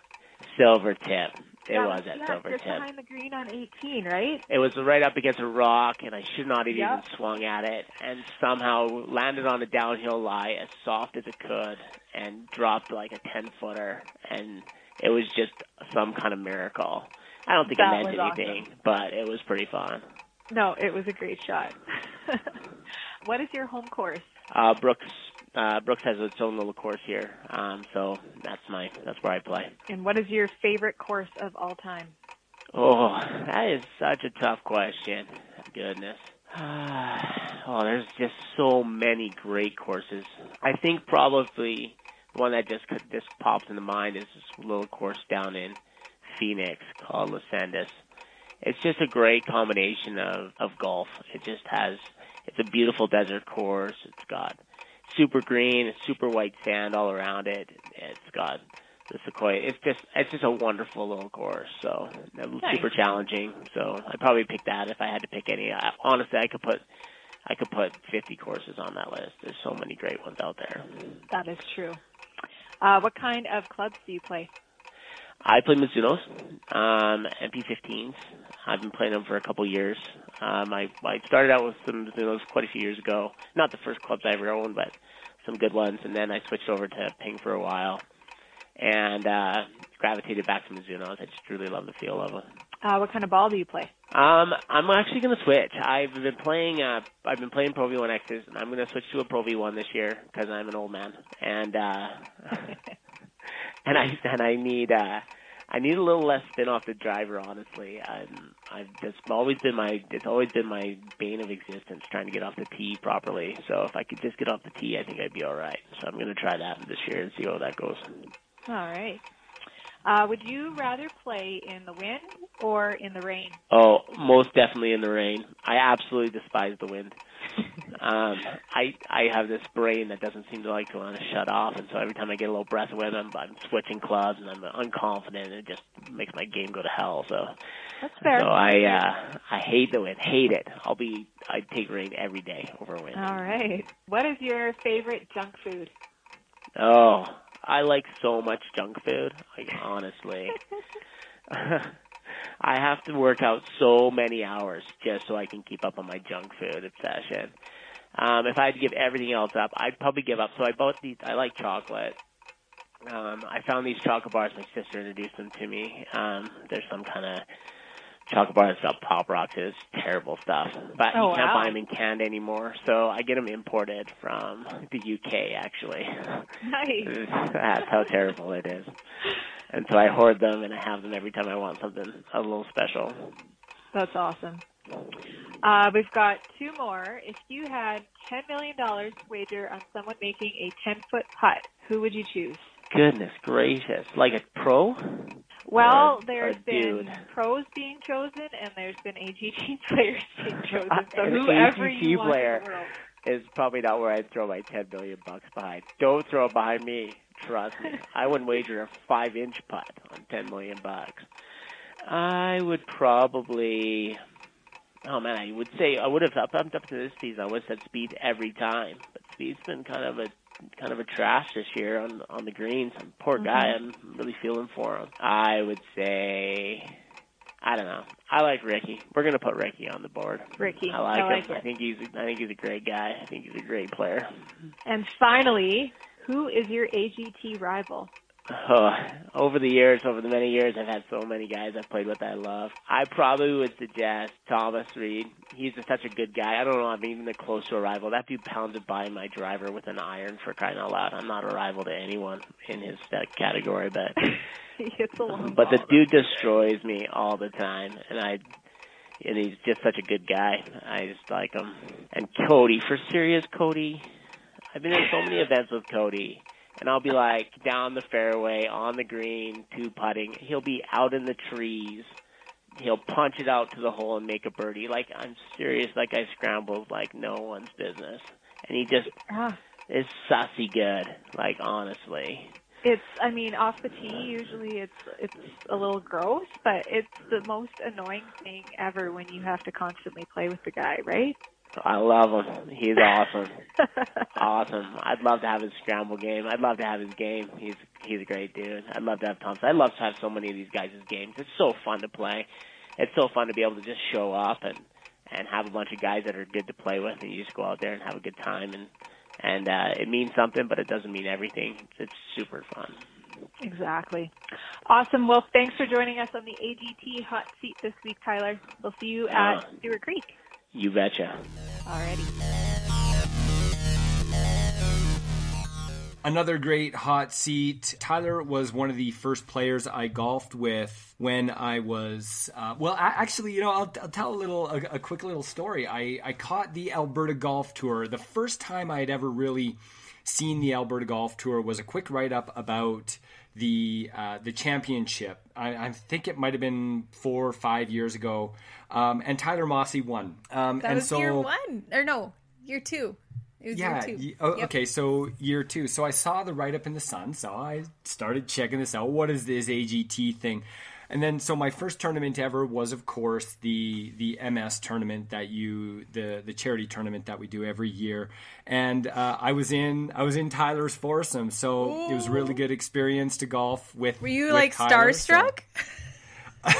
Speaker 4: Silver Tip. It was at Silver Tip.
Speaker 3: behind the green on 18, right?
Speaker 4: It was right up against a rock, and I should not have
Speaker 3: Yep.
Speaker 4: even swung at it, and somehow landed on a downhill lie as soft as it could, and dropped like a ten footer, and it was just some kind of miracle. I don't think
Speaker 3: That
Speaker 4: it meant anything, but it was pretty fun.
Speaker 3: No, it was a great shot. what is your home course?
Speaker 4: Uh, Brooks, uh, Brooks has its own little course here, um, so that's my that's where I play.
Speaker 3: And what is your favorite course of all time?
Speaker 4: Oh, that is such a tough question. Goodness. oh, there's just so many great courses. I think probably the one that just just pops into mind is this little course down in Phoenix called Las Sendas. It's just a great combination of of golf. It just has it's a beautiful desert course. It's got super green, it's super white sand all around it. It's got the sequoia. It's just it's just a wonderful little course. So
Speaker 3: Nice.
Speaker 4: super challenging. So I'd probably pick that if I had to pick any. I, honestly, I could put I could put 50 courses on that list. There's so many great ones out there.
Speaker 3: That is true. Uh, what kind of clubs do you play?
Speaker 4: I play Mizuno's, um, MP15s. I've been playing them for a couple years. Um, I, I started out with some Mizuno's quite a few years ago. Not the first clubs I ever owned, but some good ones. And then I switched over to Ping for a while, and uh, gravitated back to Mizuno's. I just really love the feel of them.
Speaker 3: Uh, what kind of ball do you play?
Speaker 4: Um, I'm actually going to switch. I've been playing. Uh, I've been playing Pro V1 X's, and I'm going to switch to a Pro V1 this year because I'm an old man, and uh, and I and I need uh, I need a little less spin off the driver. Honestly, I'm I've just always been my it's always been my bane of existence trying to get off the tee properly. So if I could just get off the tee, I think I'd be all right. So I'm going to try that this year and see how that goes.
Speaker 3: All right. Uh, would you rather play in the wind or in the rain?
Speaker 4: Oh, most definitely in the rain. I absolutely despise the wind. um, I I have this brain that doesn't seem to like to want to shut off, and so every time I get a little breath of wind, I'm, switching clubs and I'm unconfident, and it just makes my game go to hell. So,
Speaker 3: That's fair.
Speaker 4: so I uh, I hate the wind, hate it. I'll be I take rain every day over wind.
Speaker 3: All right. What is your favorite junk food?
Speaker 4: Oh, I like so much junk food. Like honestly, I have to work out so many hours just so I can keep up on my junk food obsession. Um, if I had to give everything else up, I'd probably give up. So I bought these. I like chocolate. Um, I found these chocolate bars. My sister introduced them to me. Um, there's some kind of chocolate bar that's got pop rocks. It's terrible stuff, but
Speaker 3: Oh,
Speaker 4: you can't
Speaker 3: wow.
Speaker 4: buy them in Canada anymore. So I get them imported from the UK, actually.
Speaker 3: Nice.
Speaker 4: That's how terrible it is. And so I hoard them and I have them every time I want something a little special.
Speaker 3: That's awesome. Uh, we've got two more. If you had $10 million to wager on someone making a 10 foot putt, who would you choose?
Speaker 4: Goodness gracious. Like a pro?
Speaker 3: Well,
Speaker 4: a
Speaker 3: there's been
Speaker 4: dude.
Speaker 3: pros being chosen and there's been AGT players being chosen. So
Speaker 4: An
Speaker 3: whoever
Speaker 4: AGT
Speaker 3: you want in
Speaker 4: player.
Speaker 3: the world.
Speaker 4: Is probably not where I'd throw my ten million bucks behind. Don't throw it behind me. Trust me. I wouldn't wager a five inch putt on ten million bucks. I would probably oh man, I would say I would have up up to this season I would have said Spieth every time. But Spieth's been kind of a kind of a trash this year on on the greens. Poor mm-hmm. guy, I'm really feeling for him. I would say I don't know. I like Rickie. We're gonna put Rickie on the board.
Speaker 3: Rickie.
Speaker 4: I like,
Speaker 3: I like
Speaker 4: him. I think he's I think he's a great guy. I think he's a great player.
Speaker 3: And finally, who is your AGT rival?
Speaker 4: Oh, over the years, over the many years, I've had so many guys I've played with that I love. I probably would suggest Thomas Reed. He's just such a good guy. I don't know. I'm even close to a rival. That dude pounded by my driver with an iron for crying out loud. I'm not a rival to anyone in his that category, but
Speaker 3: he hits a long
Speaker 4: but the dude destroys me all the time, and I and he's just such a good guy. I just like him. And Cody, for serious, Cody. I've been in so many events with Cody, and I'll be like down the fairway on the green, two putting. He'll be out in the trees. He'll punch it out to the hole and make a birdie. Like I'm serious. Like I scrambled like no one's business, and he just
Speaker 3: Ah,
Speaker 4: is sussy good. Like honestly.
Speaker 3: it's I mean off the tee usually it's it's a little gross, but it's the most annoying thing ever when you have to constantly play with the guy, right?
Speaker 4: I love him. He's awesome. awesome. I'd love to have his scramble game. I'd love to have his game. He's he's a great dude. I'd love to have Thompson. I'd love to have so many of these guys' games. It's so fun to play. It's so fun to be able to just show up and and have a bunch of guys that are good to play with, and you just go out there and have a good time. And and uh, it means something, but it doesn't mean everything. It's, it's super fun.
Speaker 3: Exactly. Awesome. Well, thanks for joining us on the AGT hot seat this week, Tyler. We'll see you at
Speaker 4: Uh,
Speaker 3: Stewart Creek.
Speaker 4: You betcha.
Speaker 3: Alrighty.
Speaker 1: Another great hot seat. Tyler was one of the first players I golfed with when I was uh, well. I, actually, you know, I'll, I'll tell a little, a, a quick little story. I, I caught the Alberta Golf Tour. The first time I had ever really seen the Alberta Golf Tour was a quick write up about the uh, the championship. I, I think it might have been four or five years ago, um, and Tyler Mossy won. Um,
Speaker 2: That
Speaker 1: and
Speaker 2: was
Speaker 1: so,
Speaker 2: year one. Or no, year two. It was
Speaker 1: yeah.
Speaker 2: year two.
Speaker 1: y- oh,
Speaker 2: Yep.
Speaker 1: Okay, so year two. So I saw the write up in the Sun. So I started checking this out. What is this AGT thing? And then, so my first tournament ever was, of course, the the MS tournament that you the the charity tournament that we do every year. And uh, I was in I was in Tyler's foursome, so it was a really good experience to golf with.
Speaker 2: Were you
Speaker 1: with
Speaker 2: like
Speaker 1: Tyler, so-
Speaker 2: starstruck?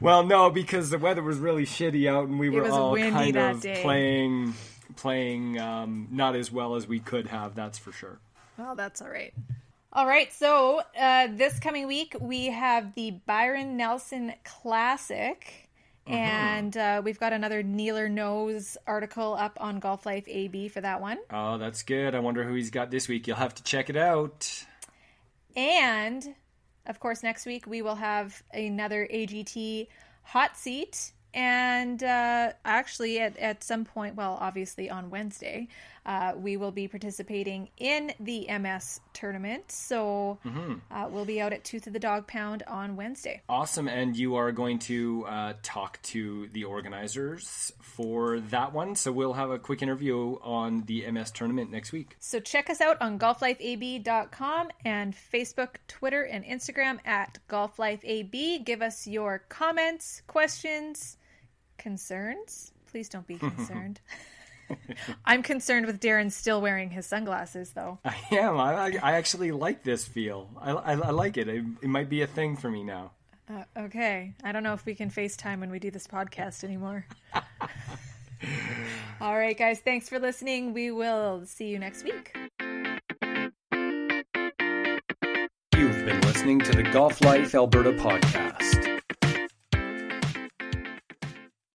Speaker 1: Well, no, because the weather was really shitty out, and we were all kind of
Speaker 2: day.
Speaker 1: playing playing um, not as well as we could have. That's for sure.
Speaker 2: Well, that's all right. All right, so uh, this coming week we have the Byron Nelson Classic,
Speaker 1: Mm-hmm.
Speaker 2: and uh, we've got another Kneeler Nose article up on Golf Life AB for that one.
Speaker 1: Oh, that's good. I wonder who he's got this week. You'll have to check it out.
Speaker 2: And of course, next week we will have another AGT hot seat. And uh, actually, at, at some point, well, obviously on Wednesday, uh, we will be participating in the MS tournament. So uh, we'll be out at Tooth of the Dog Pound on Wednesday.
Speaker 1: Awesome. And you are going to uh, talk to the organizers for that one. So we'll have a quick interview on the MS tournament next week.
Speaker 2: So check us out on golflifeab.com and Facebook, Twitter, and Instagram at golflifeab. Give us your comments, questions, concerns. Please don't be concerned. I'm concerned with Darren still wearing his sunglasses, though.
Speaker 1: I am. I, I- I actually like this feel. I, I, I like it. it. It might be a thing for me now.
Speaker 2: Uh, okay. I don't know if we can FaceTime when we do this podcast anymore. All right, guys. Thanks for listening. We will see you next week.
Speaker 1: You've been listening to the Golf Life Alberta podcast.